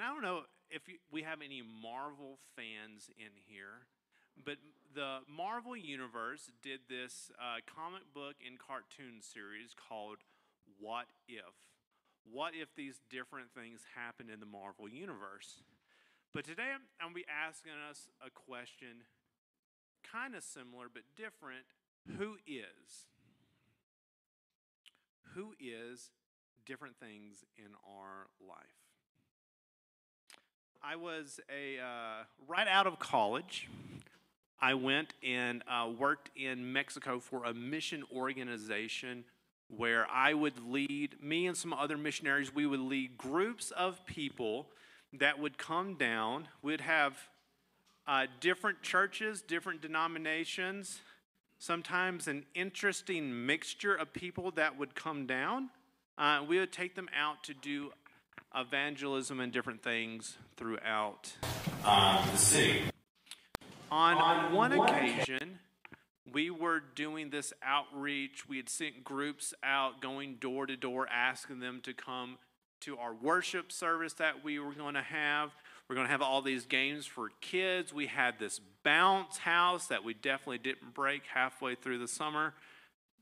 And I don't know if we have any Marvel fans in here, but the Marvel Universe did this uh, comic book and cartoon series called What If? What if these different things happened in the Marvel Universe? But today I'm going to be asking us a question kind of similar but different. Who is? Who is different things in our life? I was a uh, right out of college. I went and uh, worked in Mexico for a mission organization where I would lead, me and some other missionaries, we would lead groups of people that would come down. We'd have uh, different churches, different denominations, sometimes an interesting mixture of people that would come down. Uh, we would take them out to do evangelism and different things throughout um, the city. On, On one, one occasion, we were doing this outreach. We had sent groups out going door to door asking them to come to our worship service that we were going to have. We're going to have all these games for kids. We had this bounce house that we definitely didn't break halfway through the summer.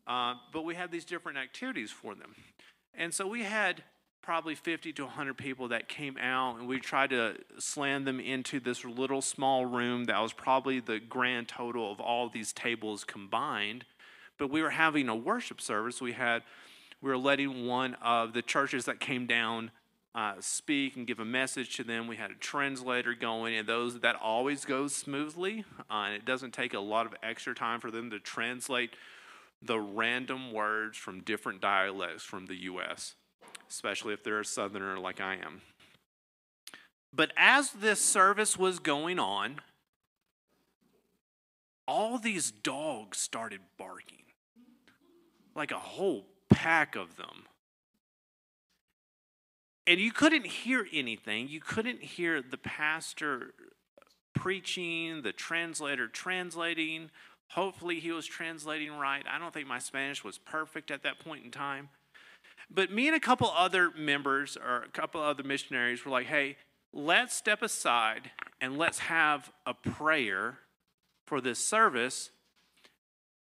Uh, but we had these different activities for them. And so we had probably 50 to 100 people that came out, and we tried to slam them into this little small room that was probably the grand total of all these tables combined. But we were having a worship service. We had we were letting one of the churches that came down uh, speak and give a message to them. We had a translator going, and those that always goes smoothly, uh, and it doesn't take a lot of extra time for them to translate the random words from different dialects from the U.S especially if they're a southerner like I am. But as this service was going on, all these dogs started barking, like a whole pack of them. And you couldn't hear anything. You couldn't hear the pastor preaching, the translator translating. Hopefully, he was translating right. I don't think my Spanish was perfect at that point in time. But me and a couple other members or a couple other missionaries were like, hey, let's step aside and let's have a prayer for this service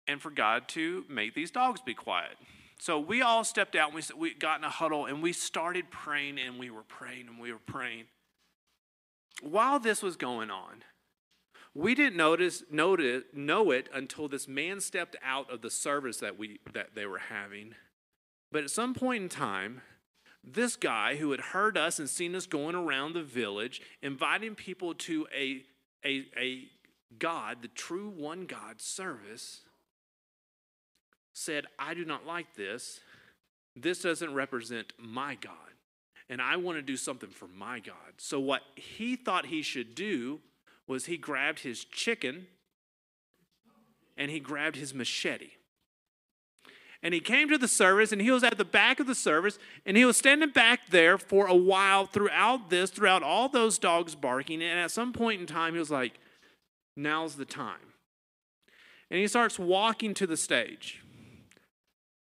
and for God to make these dogs be quiet. So we all stepped out and we, we got in a huddle and we started praying and we were praying and we were praying. While this was going on, we didn't notice, notice know it until this man stepped out of the service that, we, that they were having but at some point in time, this guy who had heard us and seen us going around the village, inviting people to a, a, a God, the true one God service, said, I do not like this. This doesn't represent my God. And I want to do something for my God. So, what he thought he should do was he grabbed his chicken and he grabbed his machete and he came to the service and he was at the back of the service and he was standing back there for a while throughout this, throughout all those dogs barking. And at some point in time, he was like, Now's the time. And he starts walking to the stage.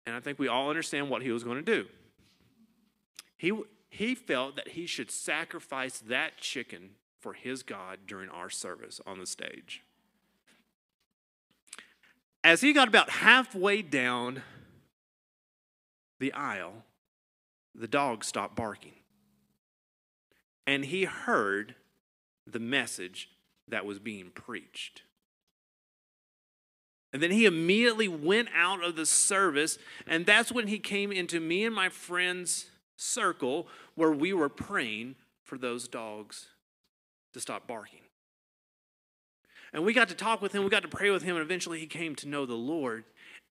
And I think we all understand what he was going to do. He, he felt that he should sacrifice that chicken for his God during our service on the stage. As he got about halfway down the aisle, the dog stopped barking. And he heard the message that was being preached. And then he immediately went out of the service, and that's when he came into me and my friend's circle where we were praying for those dogs to stop barking. And we got to talk with him, we got to pray with him, and eventually he came to know the Lord.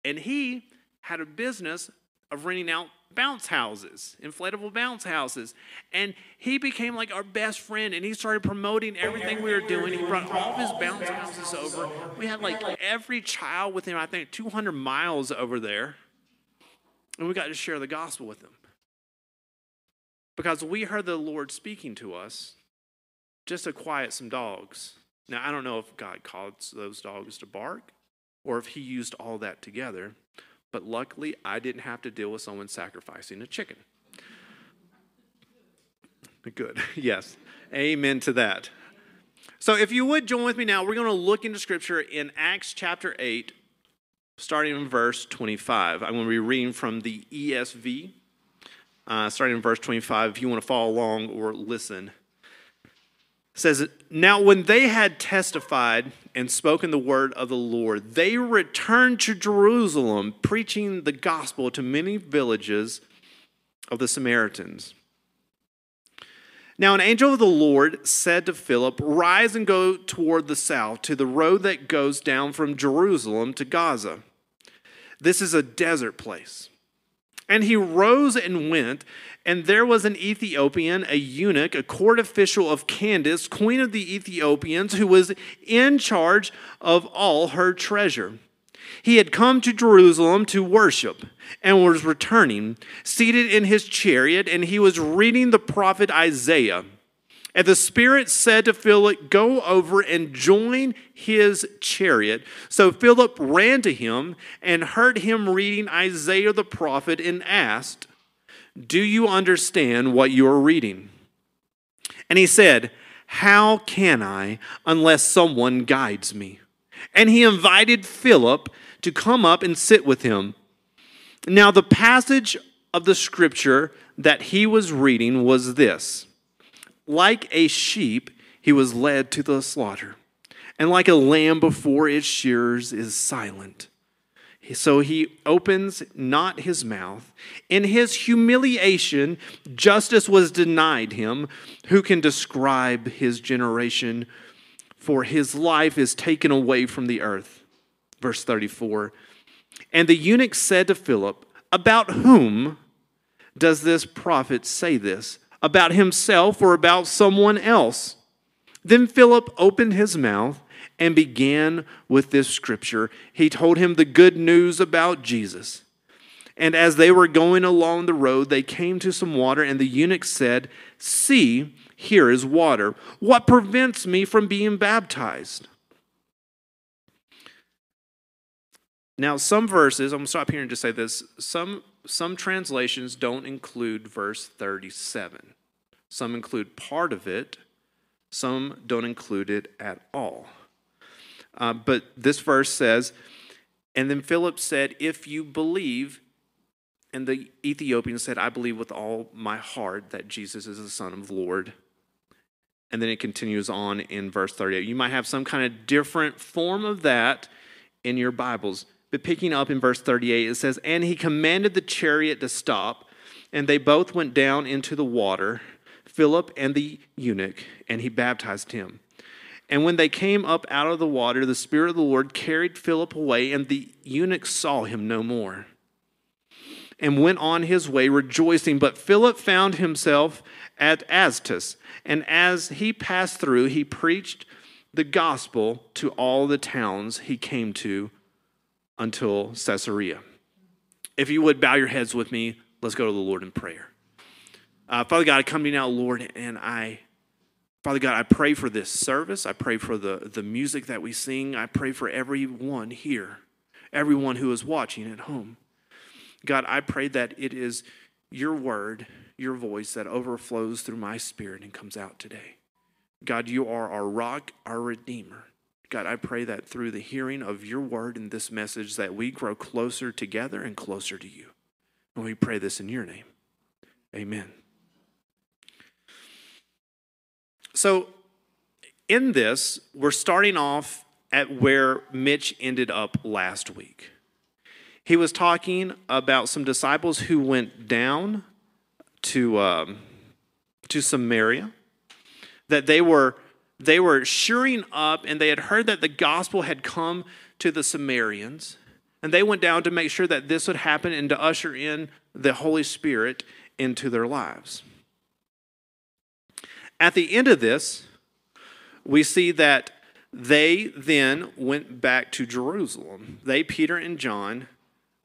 And he had a business of renting out bounce houses, inflatable bounce houses. And he became like our best friend and he started promoting everything we were doing. He brought all of his bounce houses over. We had like every child with him, I think 200 miles over there. And we got to share the gospel with them. Because we heard the Lord speaking to us just to quiet some dogs. Now, I don't know if God caused those dogs to bark or if he used all that together, but luckily I didn't have to deal with someone sacrificing a chicken. Good. Yes. Amen to that. So, if you would join with me now, we're going to look into Scripture in Acts chapter 8, starting in verse 25. I'm going to be reading from the ESV, uh, starting in verse 25, if you want to follow along or listen. Says, Now when they had testified and spoken the word of the Lord, they returned to Jerusalem, preaching the gospel to many villages of the Samaritans. Now, an angel of the Lord said to Philip, Rise and go toward the south to the road that goes down from Jerusalem to Gaza. This is a desert place. And he rose and went, and there was an Ethiopian, a eunuch, a court official of Candace, queen of the Ethiopians, who was in charge of all her treasure. He had come to Jerusalem to worship and was returning, seated in his chariot, and he was reading the prophet Isaiah. And the Spirit said to Philip, Go over and join his chariot. So Philip ran to him and heard him reading Isaiah the prophet and asked, Do you understand what you are reading? And he said, How can I unless someone guides me? And he invited Philip to come up and sit with him. Now, the passage of the scripture that he was reading was this Like a sheep, he was led to the slaughter, and like a lamb before its shearers is silent. So he opens not his mouth. In his humiliation, justice was denied him. Who can describe his generation? For his life is taken away from the earth. Verse 34 And the eunuch said to Philip, About whom does this prophet say this? About himself or about someone else? Then Philip opened his mouth and began with this scripture. He told him the good news about Jesus. And as they were going along the road, they came to some water, and the eunuch said, See, here is water. What prevents me from being baptized? Now, some verses, I'm going to stop here and just say this. Some, some translations don't include verse 37. Some include part of it, some don't include it at all. Uh, but this verse says, And then Philip said, If you believe, and the Ethiopian said, I believe with all my heart that Jesus is the Son of the Lord. And then it continues on in verse 38. You might have some kind of different form of that in your Bibles. But picking up in verse 38, it says, And he commanded the chariot to stop, and they both went down into the water, Philip and the eunuch, and he baptized him. And when they came up out of the water, the Spirit of the Lord carried Philip away, and the eunuch saw him no more, and went on his way rejoicing. But Philip found himself at Azotus, and as he passed through, he preached the gospel to all the towns he came to until Caesarea. If you would bow your heads with me, let's go to the Lord in prayer. Uh, Father God, I come to you now, Lord, and I, Father God, I pray for this service. I pray for the, the music that we sing. I pray for everyone here, everyone who is watching at home. God, I pray that it is your word, your voice that overflows through my spirit and comes out today. God, you are our rock, our redeemer. God, I pray that through the hearing of your word and this message that we grow closer together and closer to you. And we pray this in your name. Amen. So, in this, we're starting off at where Mitch ended up last week. He was talking about some disciples who went down to, um, to Samaria, that they were they were shoring up and they had heard that the gospel had come to the Samaritans. And they went down to make sure that this would happen and to usher in the Holy Spirit into their lives. At the end of this, we see that they then went back to Jerusalem. They, Peter and John,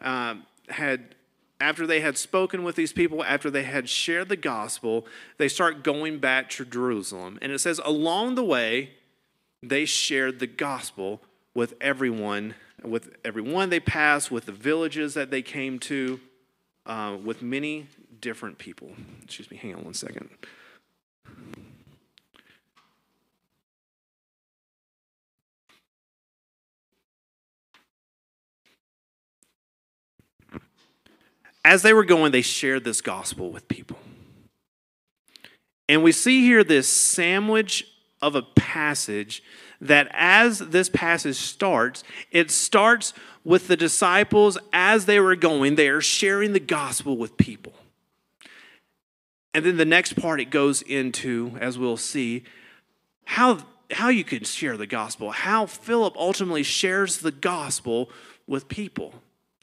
uh, had after they had spoken with these people, after they had shared the gospel, they start going back to Jerusalem. And it says, along the way, they shared the gospel with everyone, with everyone they passed, with the villages that they came to, uh, with many different people. Excuse me, hang on one second. As they were going, they shared this gospel with people. And we see here this sandwich of a passage that as this passage starts, it starts with the disciples as they were going, they are sharing the gospel with people. And then the next part it goes into, as we'll see, how, how you can share the gospel, how Philip ultimately shares the gospel with people.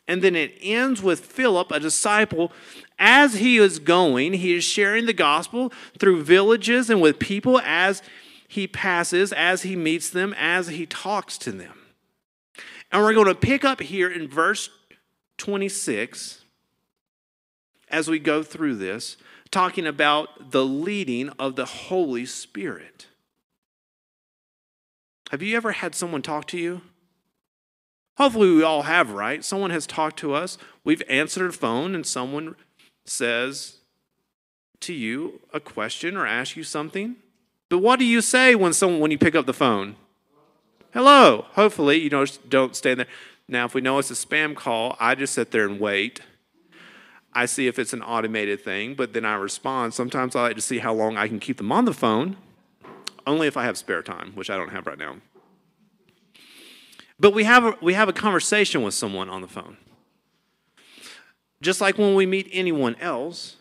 And then it ends with Philip, a disciple, as he is going, he is sharing the gospel through villages and with people as he passes, as he meets them, as he talks to them. And we're going to pick up here in verse 26 as we go through this, talking about the leading of the Holy Spirit. Have you ever had someone talk to you? Hopefully, we all have, right? Someone has talked to us, we've answered a phone, and someone says to you a question or asks you something. But what do you say when someone when you pick up the phone? Hello. Hopefully, you don't don't stand there. Now, if we know it's a spam call, I just sit there and wait. I see if it's an automated thing, but then I respond. Sometimes I like to see how long I can keep them on the phone, only if I have spare time, which I don't have right now. But we have a, we have a conversation with someone on the phone. Just like when we meet anyone else,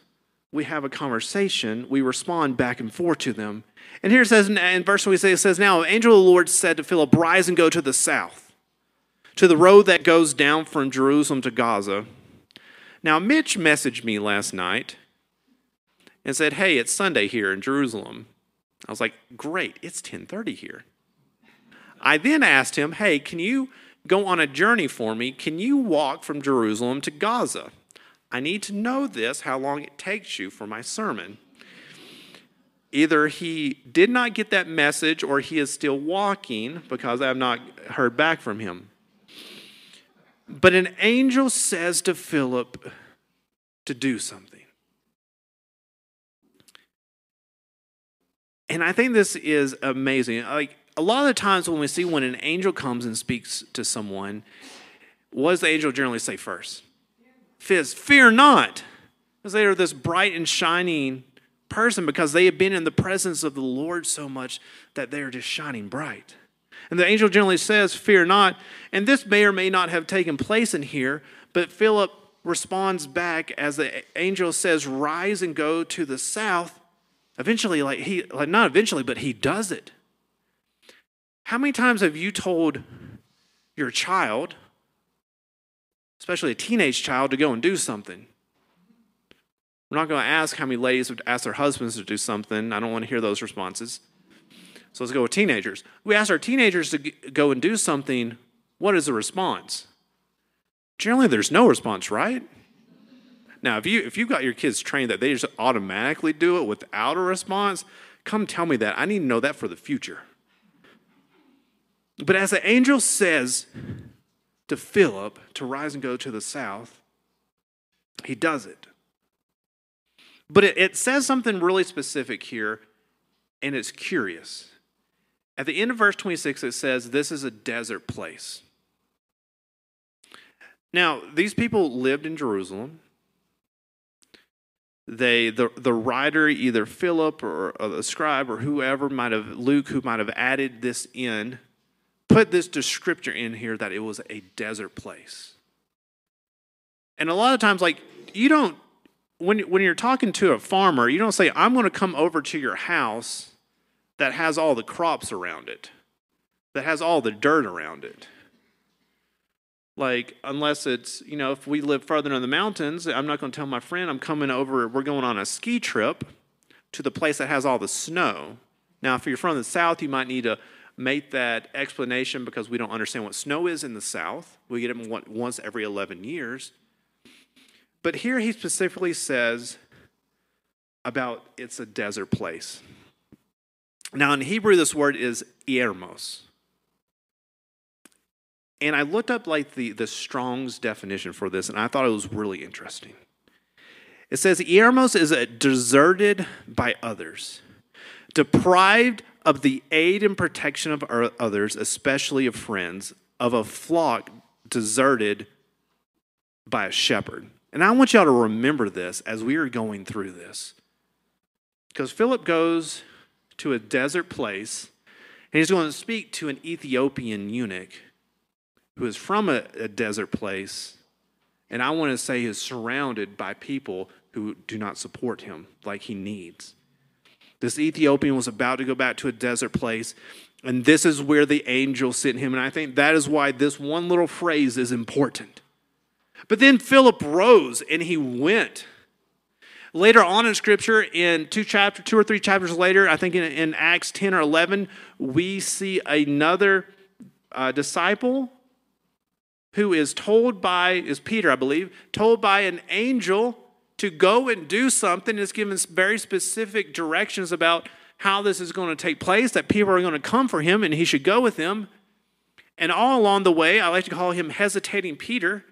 we have a conversation, we respond back and forth to them. And here it says in verse we say it says, Now angel of the Lord said to Philip, Rise and go to the south, to the road that goes down from Jerusalem to Gaza. Now Mitch messaged me last night and said, Hey, it's Sunday here in Jerusalem. I was like, Great, it's 1030 here. I then asked him, Hey, can you go on a journey for me? Can you walk from Jerusalem to Gaza? I need to know this, how long it takes you for my sermon. Either he did not get that message or he is still walking because I have not heard back from him. But an angel says to Philip to do something. And I think this is amazing. Like a lot of the times when we see when an angel comes and speaks to someone, what does the angel generally say first? Fizz, fear not. Because they are this bright and shining person because they have been in the presence of the Lord so much that they are just shining bright. And the angel generally says, Fear not. And this may or may not have taken place in here, but Philip responds back as the angel says, Rise and go to the south. Eventually, like he, like not eventually, but he does it. How many times have you told your child, especially a teenage child, to go and do something? We're not going to ask how many ladies would ask their husbands to do something. I don't want to hear those responses. So let's go with teenagers. We ask our teenagers to go and do something. What is the response? Generally, there's no response, right? Now, if you if you've got your kids trained that they just automatically do it without a response, come tell me that. I need to know that for the future. But as the angel says to Philip to rise and go to the south, he does it. But it, it says something really specific here, and it's curious. At the end of verse 26, it says, This is a desert place. Now, these people lived in Jerusalem. They, the, the writer, either Philip or, or the scribe or whoever might have, Luke, who might have added this in, put this descriptor in here that it was a desert place. And a lot of times, like, you don't when, when you're talking to a farmer, you don't say, I'm going to come over to your house that has all the crops around it, that has all the dirt around it. Like, unless it's, you know, if we live further in the mountains, I'm not going to tell my friend I'm coming over, we're going on a ski trip to the place that has all the snow. Now, if you're from the south, you might need to make that explanation because we don't understand what snow is in the south. We get it once every 11 years. But here he specifically says about it's a desert place. Now, in Hebrew, this word is eremos. And I looked up like the, the Strong's definition for this, and I thought it was really interesting. It says, Eremos is a deserted by others, deprived of the aid and protection of others, especially of friends, of a flock deserted by a shepherd. And I want y'all to remember this as we are going through this. Because Philip goes to a desert place and he's going to speak to an Ethiopian eunuch who is from a, a desert place. And I want to say is surrounded by people who do not support him like he needs. This Ethiopian was about to go back to a desert place, and this is where the angel sent him. And I think that is why this one little phrase is important. But then Philip rose and he went. Later on in Scripture, in two chapter, two or three chapters later, I think in, in Acts 10 or 11, we see another uh, disciple who is told by, is Peter, I believe, told by an angel to go and do something. Is given very specific directions about how this is going to take place, that people are going to come for him and he should go with them. And all along the way, I like to call him hesitating Peter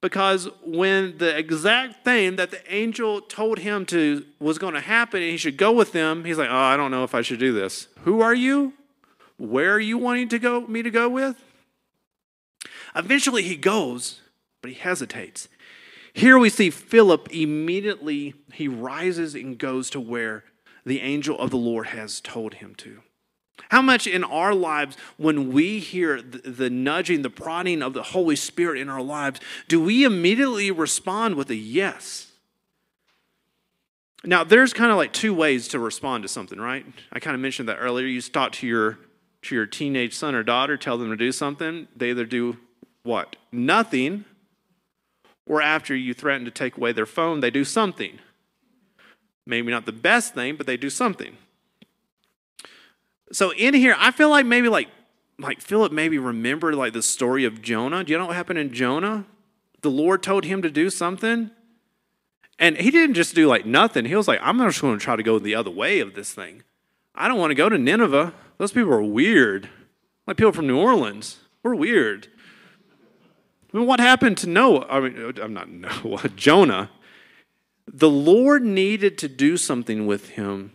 because when the exact thing that the angel told him to was going to happen and he should go with them, he's like, "Oh, I don't know if I should do this. Who are you? Where are you wanting to go me to go with?" Eventually he goes, but he hesitates. Here we see Philip immediately he rises and goes to where the angel of the Lord has told him to. How much in our lives, when we hear the, the, nudging, the prodding of the Holy Spirit in our lives, do we immediately respond with a yes? Now, there's kind of like two ways to respond to something, right? I kind of mentioned that earlier. You talk to your, to your teenage son or daughter, tell them to do something. They either do what? Nothing. Or after you threaten to take away their phone, they do something. Maybe not the best thing, but they do something. So in here, I feel like maybe like like Philip maybe remembered like the story of Jonah. Do you know what happened in Jonah? The Lord told him to do something. And he didn't just do like nothing. He was like, I'm just going to try to go the other way of this thing. I don't want to go to Nineveh. Those people are weird. Like people from New Orleans. We're weird. I mean, what happened to Noah? I mean, uh, I'm not Noah, Jonah. The Lord needed to do something with him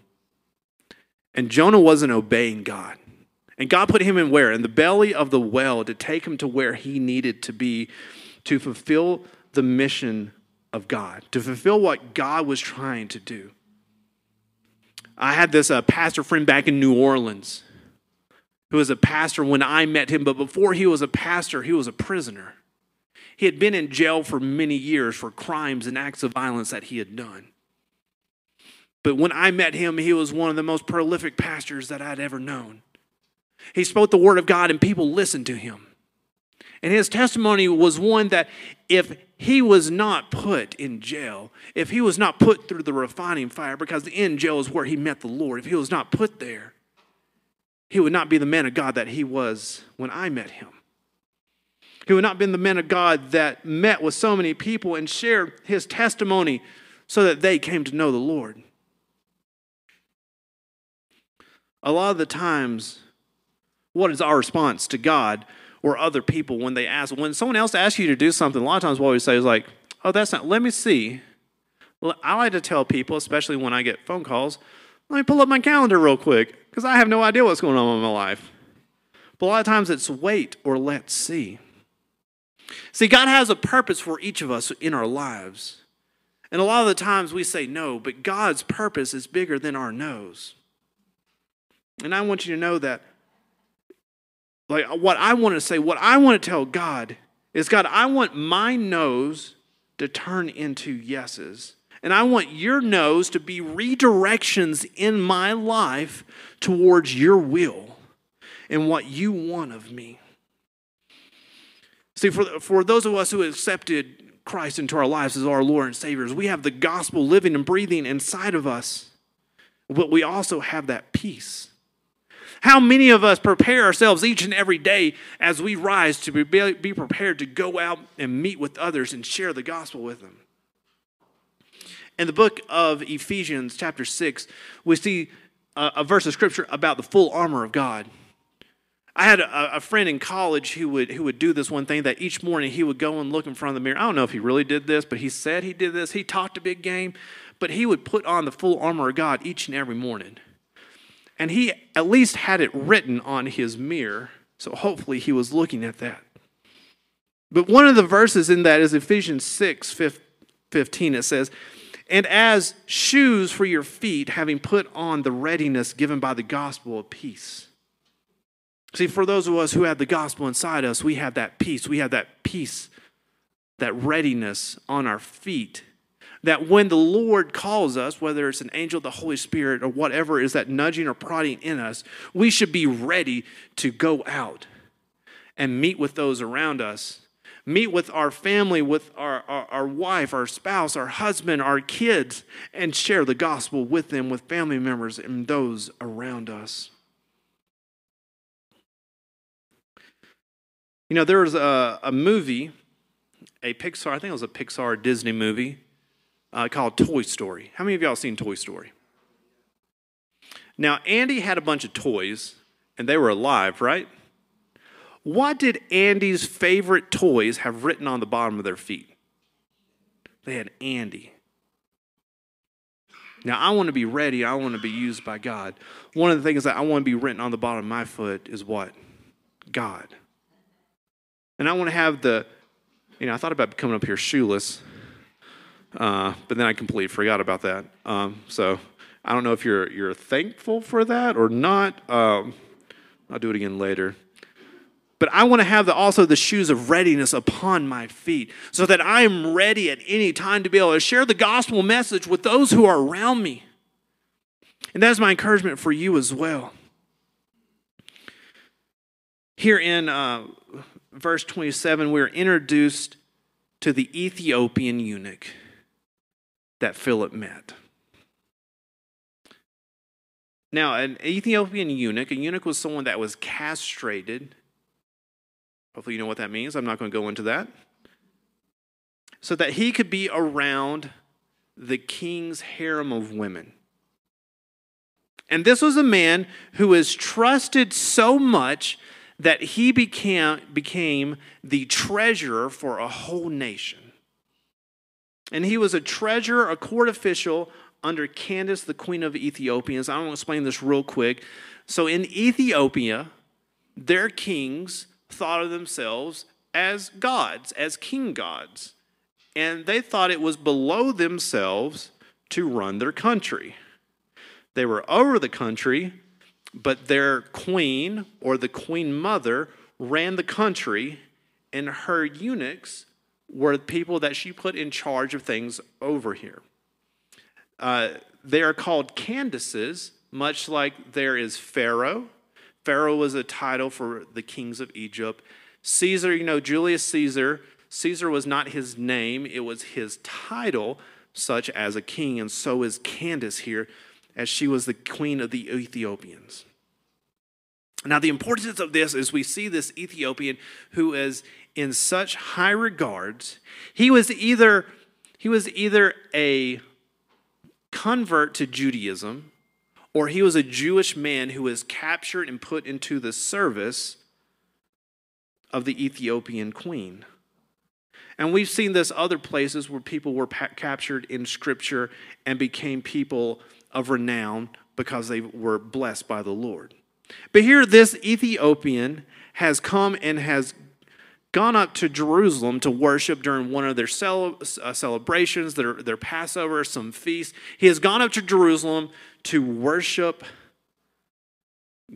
and Jonah wasn't obeying God. And God put him in where? In the belly of the well to take him to where he needed to be to fulfill the mission of God, to fulfill what God was trying to do. I had this uh, pastor friend back in New Orleans who was a pastor when I met him, but before he was a pastor, he was a prisoner. He had been in jail for many years for crimes and acts of violence that he had done. But when I met him, he was one of the most prolific pastors that I'd ever known. He spoke the word of God and people listened to him. And his testimony was one that if he was not put in jail, if he was not put through the refining fire, because in jail is where he met the Lord, if he was not put there, he would not be the man of God that he was when I met him. He would not been the man of God that met with so many people and shared his testimony so that they came to know the Lord. A lot of the times, what is our response to God or other people when they ask? When someone else asks you to do something, a lot of times what we say is like, oh, that's not, let me see. I like to tell people, especially when I get phone calls, let me pull up my calendar real quick because I have no idea what's going on in my life. But a lot of times it's wait or let's see. See, God has a purpose for each of us in our lives. And a lot of the times we say no, but God's purpose is bigger than our no's. And I want you to know that, like, what I want to say, what I want to tell God is God, I want my no's to turn into yeses. And I want your no's to be redirections in my life towards your will and what you want of me. See, for, for those of us who accepted Christ into our lives as our Lord and Savior, we have the gospel living and breathing inside of us, but we also have that peace how many of us prepare ourselves each and every day as we rise to be, be prepared to go out and meet with others and share the gospel with them? In the book of Ephesians, chapter 6, we see a, a verse of scripture about the full armor of God. I had a, a, friend in college who would, who would do this one thing that each morning he would go and look in front of the mirror. I don't know if he really did this, but he said he did this. He talked a big game, but he would put on the full armor of God each and every morning. And he at least had it written on his mirror. So hopefully he was looking at that. But one of the verses in that is Ephesians 6 15. It says, And as shoes for your feet, having put on the readiness given by the gospel of peace. See, for those of us who have the gospel inside us, we have that peace. We have that peace, that readiness on our feet. That when the Lord calls us, whether it's an angel, the Holy Spirit, or whatever is that nudging or prodding in us, we should be ready to go out and meet with those around us meet with our family, with our, our, our, wife, our spouse, our husband, our kids, and share the gospel with them, with family members and those around us. You know, there was a, a movie, a Pixar, I think it was a Pixar Disney movie uh, called Toy Story. How many of y'all seen Toy Story? Now, Andy had a bunch of toys, and they were alive, right? What did Andy's favorite toys have written on the bottom of their feet? They had Andy. Now, I want to be ready. I want to be used by God. One of the things that I want to be written on the bottom of my foot is what? God. And I want to have the, you know, I thought about coming up here shoeless, uh, but then I completely forgot about that. Um, so I don't know if you're, you're thankful for that or not. Um, I'll do it again later but I want to have the, also the shoes of readiness upon my feet so that I am ready at any time to be able to share the gospel message with those who are around me. And that is my encouragement for you as well. Here in uh, verse 27, we're introduced to the Ethiopian eunuch that Philip met. Now, an Ethiopian eunuch, a eunuch was someone that was castrated Hopefully, you know what that means. I'm not going to go into that. So that he could be around the king's harem of women. And this was a man who was trusted so much that he became, became the treasurer for a whole nation. And he was a treasurer, a court official under Candace, the queen of Ethiopians. I want to explain this real quick. So in Ethiopia, their kings thought of themselves as gods, as king gods. And they thought it was below themselves to run their country. They were over the country, but their queen or the queen mother ran the country, and her eunuchs were people that she put in charge of things over here. Uh, they are called Candaces, much like there is Pharaoh Pharaoh was a title for the kings of Egypt. Caesar, you know, Julius Caesar, Caesar was not his name, it was his title, such as a king. And so is Candace here, as she was the queen of the Ethiopians. Now, the importance of this is we see this Ethiopian who is in such high regards. He was either, he was either a convert to Judaism or he was a Jewish man who was captured and put into the service of the Ethiopian queen. And we've seen this other places where people were pa- captured in scripture and became people of renown because they were blessed by the Lord. But here, this Ethiopian has come and has gone up to Jerusalem to worship during one of their cel- uh, celebrations, their, their Passover, some feast. He has gone up to Jerusalem to worship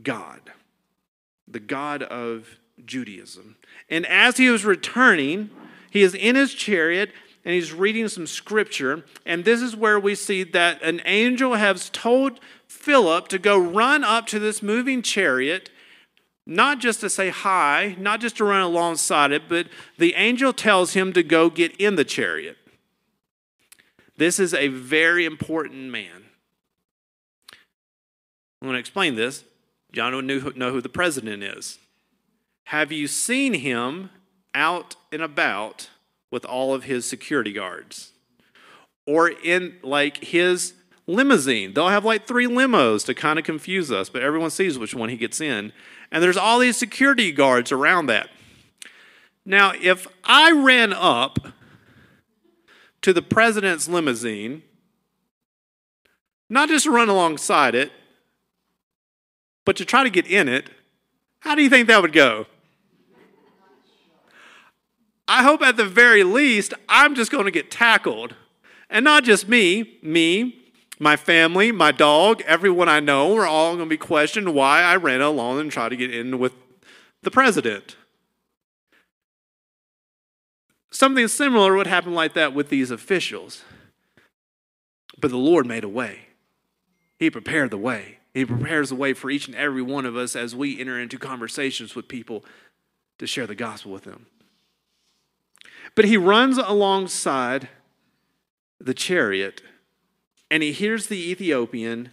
God, the God of Judaism. And as he was returning, he is in his chariot and he's reading some scripture. And this is where we see that an angel has told Philip to go run up to this moving chariot, not just to say hi, not just to run alongside it, but the angel tells him to go get in the chariot. This is a very important man. I'm going to explain this. John would know who the president is. Have you seen him out and about with all of his security guards? Or in like his limousine. They'll have like three limos to kind of confuse us, but everyone sees which one he gets in. And there's all these security guards around that. Now, if I ran up to the president's limousine, not just run alongside it, But to try to get in it, how do you think that would go? I hope at the very least I'm just going to get tackled. And not just me, me, my family, my dog, everyone I know, we're all going to be questioned why I ran along and tried to get in with the president. Something similar would happen like that with these officials. But the Lord made a way. He prepared the way. He prepares the way for each and every one of us as we enter into conversations with people to share the gospel with them. But he runs alongside the chariot and he hears the Ethiopian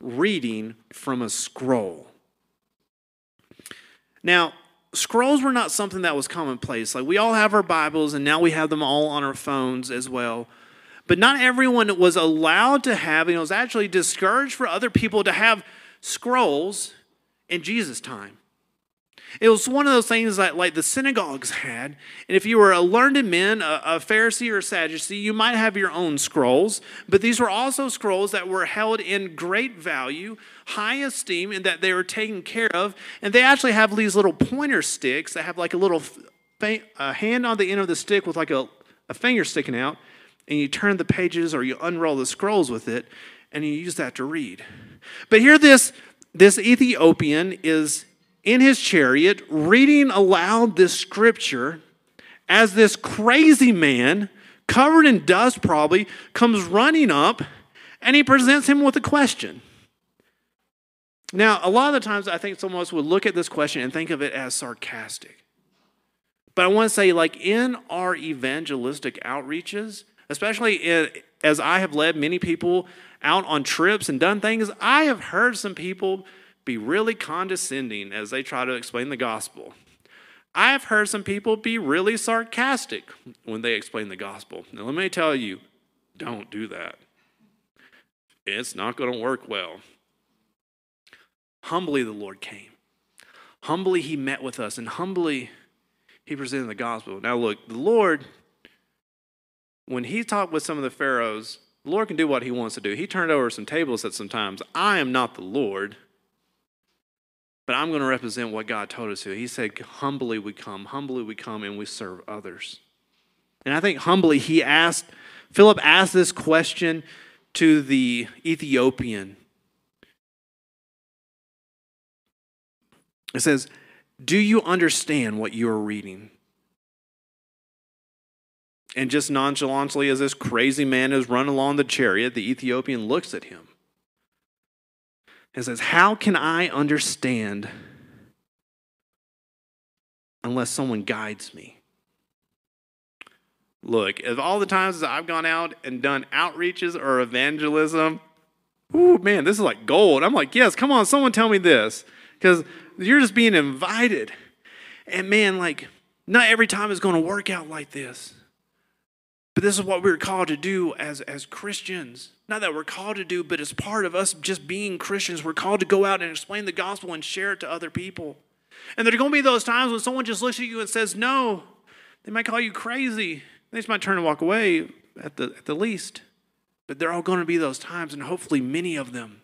reading from a scroll. Now, scrolls were not something that was commonplace. Like we all have our Bibles and now we have them all on our phones as well. But not everyone was allowed to have, and it was actually discouraged for other people to have scrolls in Jesus' time. It was one of those things that, like the synagogues had. And if you were a learned man, a, a, Pharisee or a Sadducee, you might have your own scrolls. But these were also scrolls that were held in great value, high esteem, and that they were taken care of. And they actually have these little pointer sticks that have like a little a hand on the end of the stick with like a, a finger sticking out. And you turn the pages or you unroll the scrolls with it, and you use that to read. But here, this, this Ethiopian is in his chariot reading aloud this scripture as this crazy man, covered in dust probably, comes running up and he presents him with a question. Now, a lot of the times I think some of us would look at this question and think of it as sarcastic. But I want to say, like in our evangelistic outreaches, especially in, as I have led many people out on trips and done things, I have heard some people be really condescending as they try to explain the gospel. I've heard some people be really sarcastic when they explain the gospel. Now, let me tell you, don't do that. It's not going to work well. Humbly, the Lord came. Humbly, He met with us, and humbly, He presented the gospel. Now, look, the Lord, when He talked with some of the Pharaohs, the Lord can do what He wants to do. He turned over some tables at some times. I am not the Lord. But I'm going to represent what God told us to. He said, humbly we come, humbly we come, and we serve others. And I think humbly, he asked, Philip asked this question to the Ethiopian. It says, Do you understand what you are reading? And just nonchalantly, as this crazy man is run along the chariot, the Ethiopian looks at him. It says, How can I understand unless someone guides me? Look, of all the times that I've gone out and done outreaches or evangelism, ooh, man, this is like gold. I'm like, yes, come on, someone tell me this. Because you're just being invited. And man, like, not every time is going to work out like this. But this is what we're called to do as, as Christians. Not that we're called to do, but as part of us just being Christians, we're called to go out and explain the gospel and share it to other people. And there are going to be those times when someone just looks at you and says, no. They might call you crazy. They just might turn and walk away at the, at the least. But there are going to be those times, and hopefully many of them,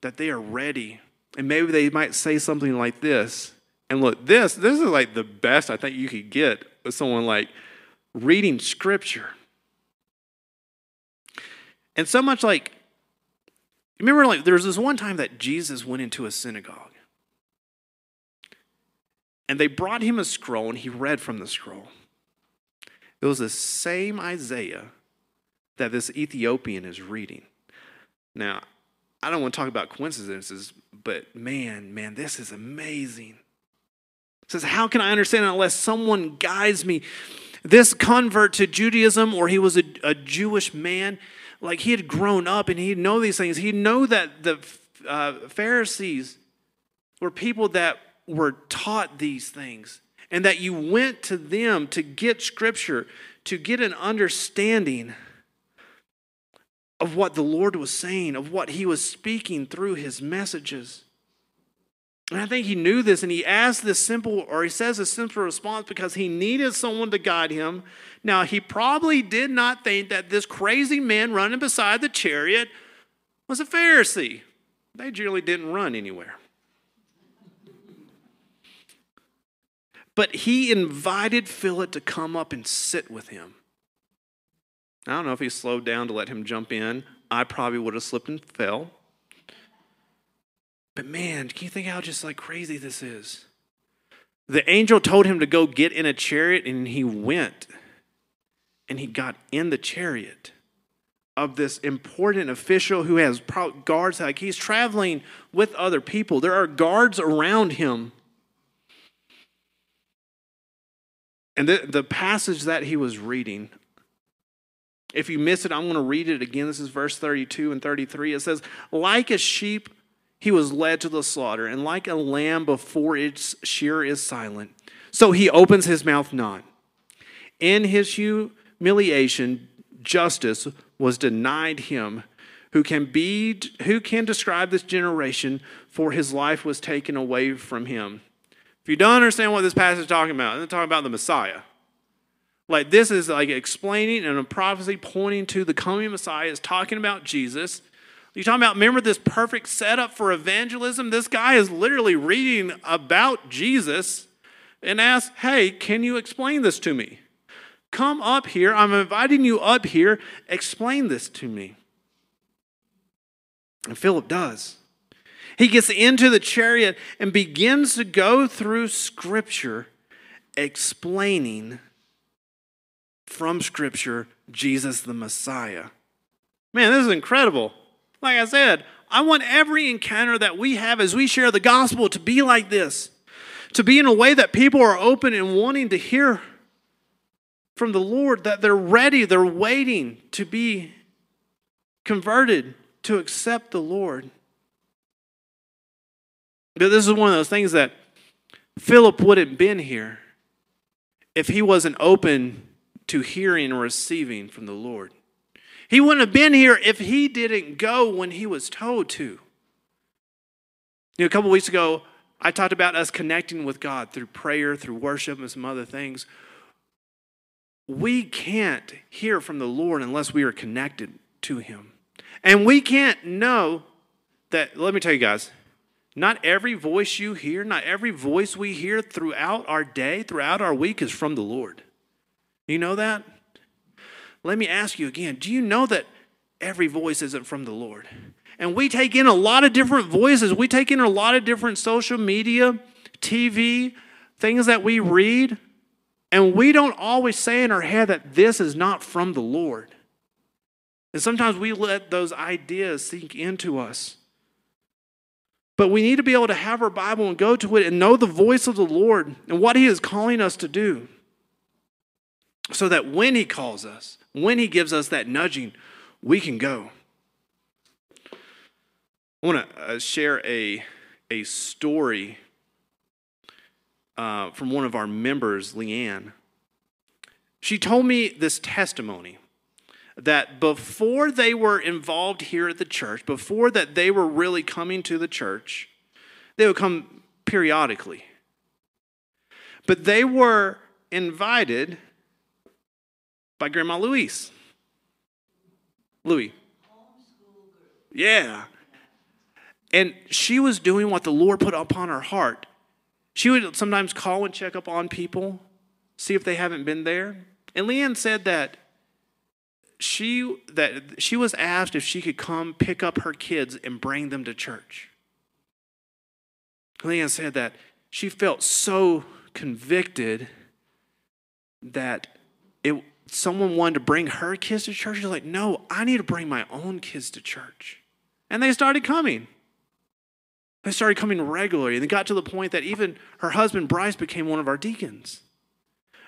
that they are ready. And maybe they might say something like this. And look, this, this is like the best I think you could get with someone like, reading scripture. And so much like, remember, like, there was this one time that Jesus went into a synagogue. And they brought him a scroll, and he read from the scroll. It was the same Isaiah that this Ethiopian is reading. Now, I don't want to talk about coincidences, but man, man, this is amazing. It says, How can I understand unless someone guides me? This convert to Judaism, or he was a, a Jewish man, like he had grown up and he'd know these things. He'd know that the uh, Pharisees were people that were taught these things and that you went to them to get scripture, to get an understanding of what the Lord was saying, of what he was speaking through his messages. And I think he knew this and he asked this simple, or he says a simple response because he needed someone to guide him. Now, he probably did not think that this crazy man running beside the chariot was a Pharisee. they generally didn't run anywhere. But he invited Philip to come up and sit with him. I don't know if he slowed down to let him jump in. I probably would have slipped and fell. But man, can you think how just like crazy this is? The angel told him to go get in a chariot, and he went. And he got in the chariot of this important official who has guards. Like he's traveling with other people, there are guards around him. And the, the passage that he was reading, if you miss it, I'm going to read it again. This is verse 32 and 33. It says, Like a sheep, he was led to the slaughter, and like a lamb before its shear is silent, so he opens his mouth not. In his humiliation, justice was denied him. Who can be who can describe this generation for his life was taken away from him. If you don't understand what this passage is talking about, it's talking about the Messiah. Like this is like explaining and a prophecy pointing to the coming Messiah is talking about Jesus. You're talking about, remember this perfect setup for evangelism? This guy is literally reading about Jesus and asks, Hey, can you explain this to me? Come up here. I'm inviting you up here. Explain this to me. And Philip does. He gets into the chariot and begins to go through Scripture, explaining from Scripture Jesus the Messiah. Man, this is incredible. Like I said, I want every encounter that we have as we share the gospel to be like this, to be in a way that people are open and wanting to hear from the Lord, that they're ready, they're waiting to be converted, to accept the Lord. This is one of those things that Philip wouldn't have been here if he wasn't open to hearing and receiving from the Lord. He wouldn't have been here if he didn't go when he was told to. You know, a couple weeks ago, I talked about us connecting with God through prayer, through worship, and some other things. We can't hear from the Lord unless we are connected to Him. And we can't know that, let me tell you guys, not every voice you hear, not every voice we hear throughout our day, throughout our week is from the Lord. You know that? Let me ask you again do you know that every voice isn't from the Lord? And we take in a lot of different voices. We take in a lot of different social media, TV, things that we read. And we don't always say in our head that this is not from the Lord. And sometimes we let those ideas sink into us. But we need to be able to have our Bible and go to it and know the voice of the Lord and what He is calling us to do. So that when He calls us, when He gives us that nudging, we can go. I want to uh, share a, a story uh, from one of our members, Leanne. She told me this testimony that before they were involved here at the church, before that they were really coming to the church, they would come periodically. But they were invited by Grandma Louise. Louis. Yeah. And she was doing what the Lord put upon her heart. She would sometimes call and check up on people, see if they haven't been there. And Leanne said that she that she was asked if she could come pick up her kids and bring them to church. Leanne said that she felt so convicted that it someone wanted to bring her kids to church. She's like, no, I need to bring my own kids to church. And they started coming. They started coming regularly. And they got to the point that even her husband, Bryce, became one of our deacons.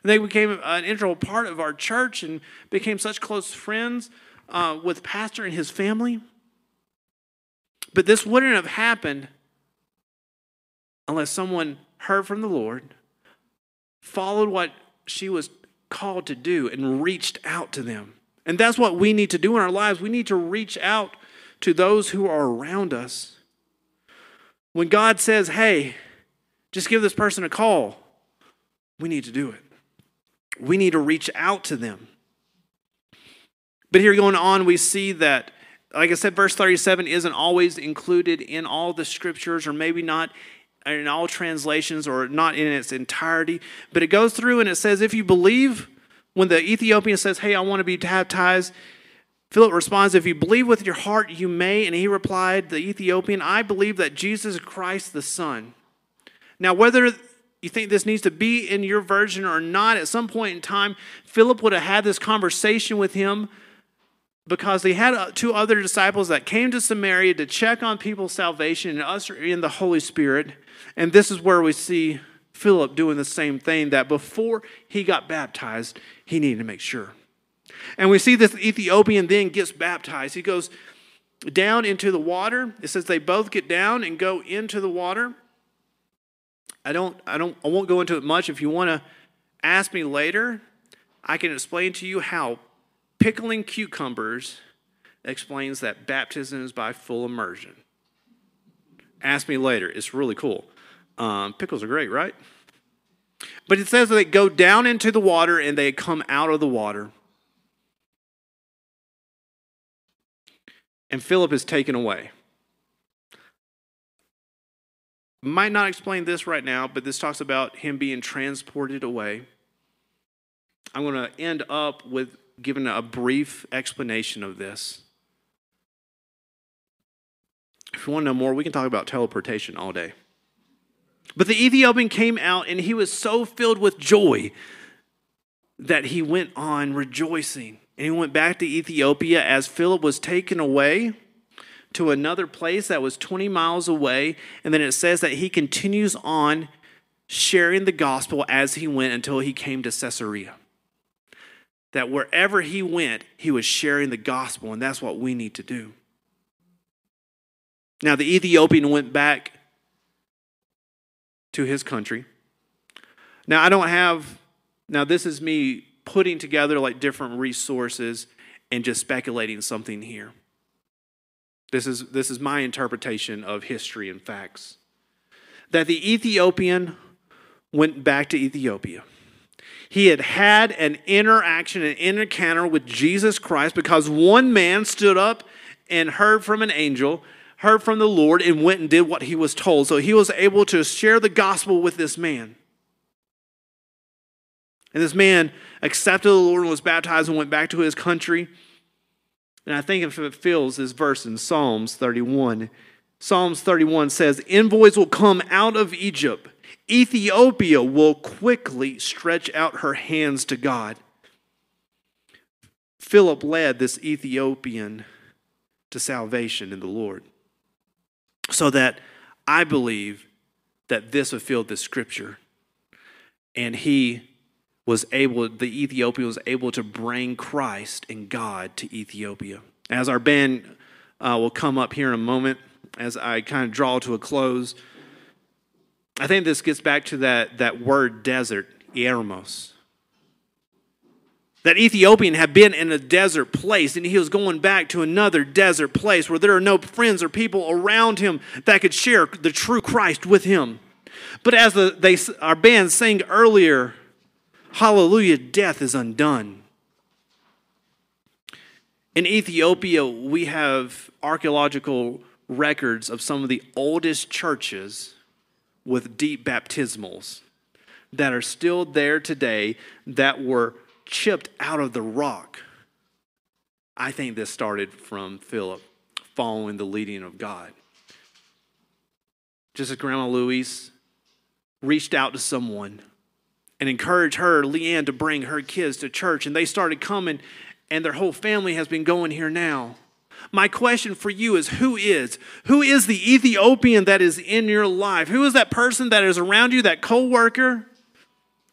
And they became an integral part of our church and became such close friends uh, with pastor and his family. But this wouldn't have happened unless someone heard from the Lord, followed what she was called to do, and reached out to them. And that's what we need to do in our lives. We need to reach out to those who are around us. When God says, hey, just give this person a call, we need to do it. We need to reach out to them. But here going on, we see that like I said, verse 37 isn't always included in all the scriptures, or maybe not in all translations, or not in its entirety. But it goes through and it says, if you believe, when the Ethiopian says, Hey, I want to be baptized, Philip responds, If you believe with your heart, you may. And he replied, The Ethiopian, I believe that Jesus Christ the Son. Now, whether you think this needs to be in your version or not, at some point in time, Philip would have had this conversation with him because he had uh, two other disciples that came to Samaria to check on people's salvation and usher in the Holy Spirit. And this is where we see Philip doing the same thing that before he got baptized, he needed to make sure. And we see this Ethiopian then gets baptized. He goes down into the water. It says they both get down and go into the water. I don't, I don't, I won't go into it much. If you want to ask me later, I can explain to you how pickling cucumbers explains that baptism is by full immersion. Ask me later. It's really cool. Um, pickles are great, right? But it says that they go down into the water and they come out of the water. And Philip is taken away. Might not explain this right now, but this talks about him being transported away. I'm going to end up with giving a brief explanation of this. If you want to know more, we can talk about teleportation all day. But the Ethiopian came out and he was so filled with joy that he went on rejoicing. And he went back to Ethiopia as Philip was taken away to another place that was 20 miles away. And then it says that he continues on sharing the gospel as he went until he came to Caesarea. That wherever he went, he was sharing the gospel, and that's what we need to do. Now, the Ethiopian went back to his country. Now, I don't have, now, this is me putting together like different resources and just speculating something here. This is, this is my interpretation of history and facts. That the Ethiopian went back to Ethiopia. He had had an interaction, an encounter with Jesus Christ because one man stood up and heard from an angel heard from the Lord and went and did what he was told. So he was able to share the gospel with this man. And this man accepted the Lord and was baptized and went back to his country. And I think it fills this verse in Psalms 31, Psalms 31 says, Envoys will come out of Egypt. Ethiopia will quickly stretch out her hands to God. Philip led this Ethiopian to salvation in the Lord so that I believe that this fulfilled the scripture. And he was able, the Ethiopian was able to bring Christ and God to Ethiopia. As our band uh, will come up here in a moment, as I kind of draw to a close, I think this gets back to that, that word desert, Eremos that Ethiopian had been in a desert place and he was going back to another desert place where there are no friends or people around him that could share the true Christ with him. But as the, they, our band sang earlier, Hallelujah, death is undone. In Ethiopia, we have archaeological records of some of the oldest churches with deep baptismals that are still there today that were chipped out of the rock. I think this started from Philip following the leading of God. Just as Grandma Louise reached out to someone and encouraged her, Leanne, to bring her kids to church, and they started coming, and their whole family has been going here now. My question for you is who is? Who is the Ethiopian that is in your life? Who is that person that is around you, that co-worker,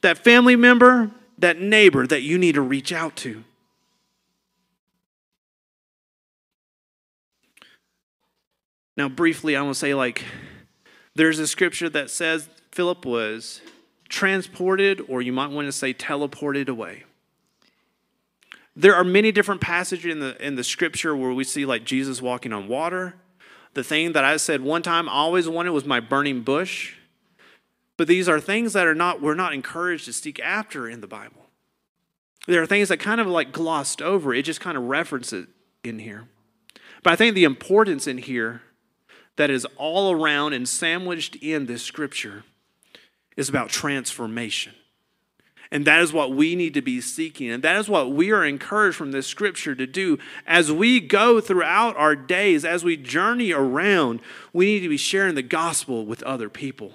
that family member, that neighbor that you need to reach out to. Now, briefly, I want to say like, there's a scripture that says Philip was transported, or you might want to say teleported away. There are many different passages in the, in the scripture where we see like Jesus walking on water. The thing that I said one time I always wanted was my burning bush. But these are things that are not, we're not encouraged to seek after in the Bible. There are things that kind of like glossed over, it just kind of references in here. But I think the importance in here that is all around and sandwiched in this scripture is about transformation. And that is what we need to be seeking. And that is what we are encouraged from this scripture to do. As we go throughout our days, as we journey around, we need to be sharing the gospel with other people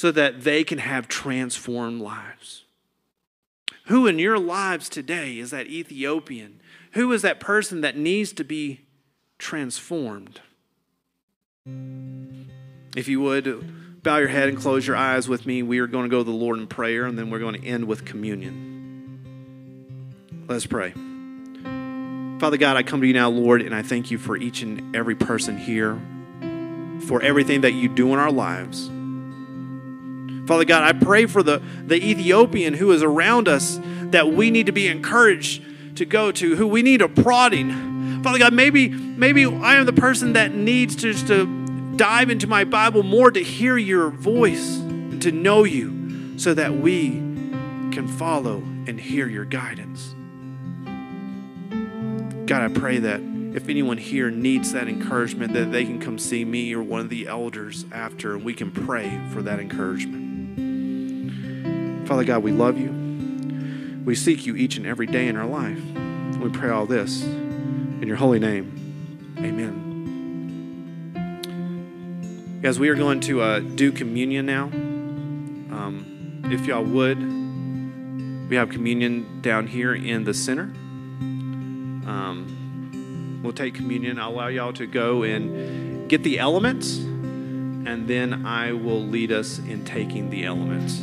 so that they can have transformed lives. Who in your lives today is that Ethiopian? Who is that person that needs to be transformed? If you would, bow your head and close your eyes with me. We are going to go to the Lord in prayer, and then we're going to end with communion. Let's pray. Father God, I come to you now, Lord, and I thank you for each and every person here, for everything that you do in our lives. Father God, I pray for the, the Ethiopian who is around us that we need to be encouraged to go to, who we need a prodding. Father God, maybe, maybe I am the person that needs to, to dive into my Bible more to hear your voice, to know you, so that we can follow and hear your guidance. God, I pray that if anyone here needs that encouragement, that they can come see me or one of the elders after, and we can pray for that encouragement. Father God, we love you. We seek you each and every day in our life. We pray all this in your holy name. Amen. Guys, we are going to uh, do communion now. Um, if y'all would, we have communion down here in the center. Um, we'll take communion. I'll allow y'all to go and get the elements, and then I will lead us in taking the elements.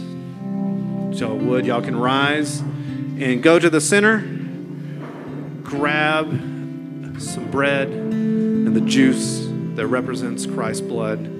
So, would y'all can rise and go to the center, grab some bread and the juice that represents Christ's blood.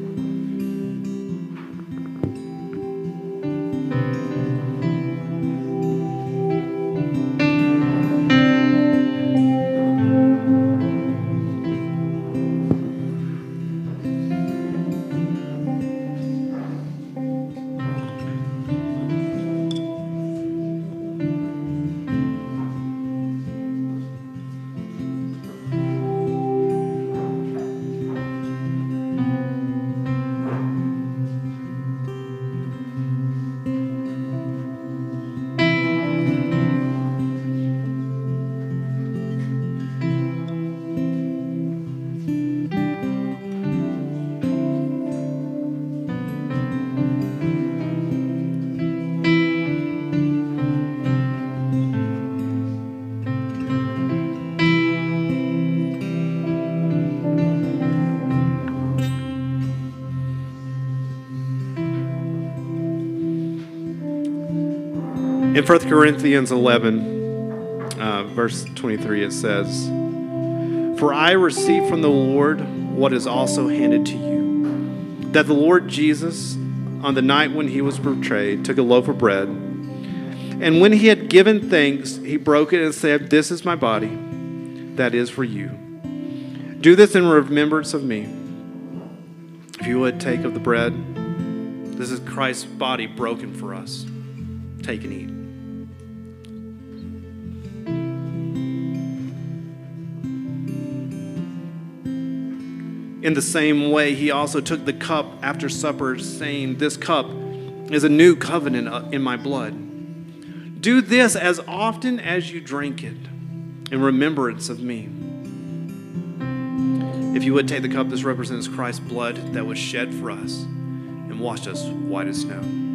In 1 Corinthians 11, uh, verse 23, it says, For I received from the Lord what is also handed to you, that the Lord Jesus, on the night when he was betrayed, took a loaf of bread, and when he had given thanks, he broke it and said, This is my body, that is for you. Do this in remembrance of me. If you would take of the bread, this is Christ's body broken for us. Take and eat. In the same way, he also took the cup after supper, saying, This cup is a new covenant uh, in my blood. Do this as often as you drink it in remembrance of me. If you would take the cup, this represents Christ's blood that was shed for us and washed us white as snow.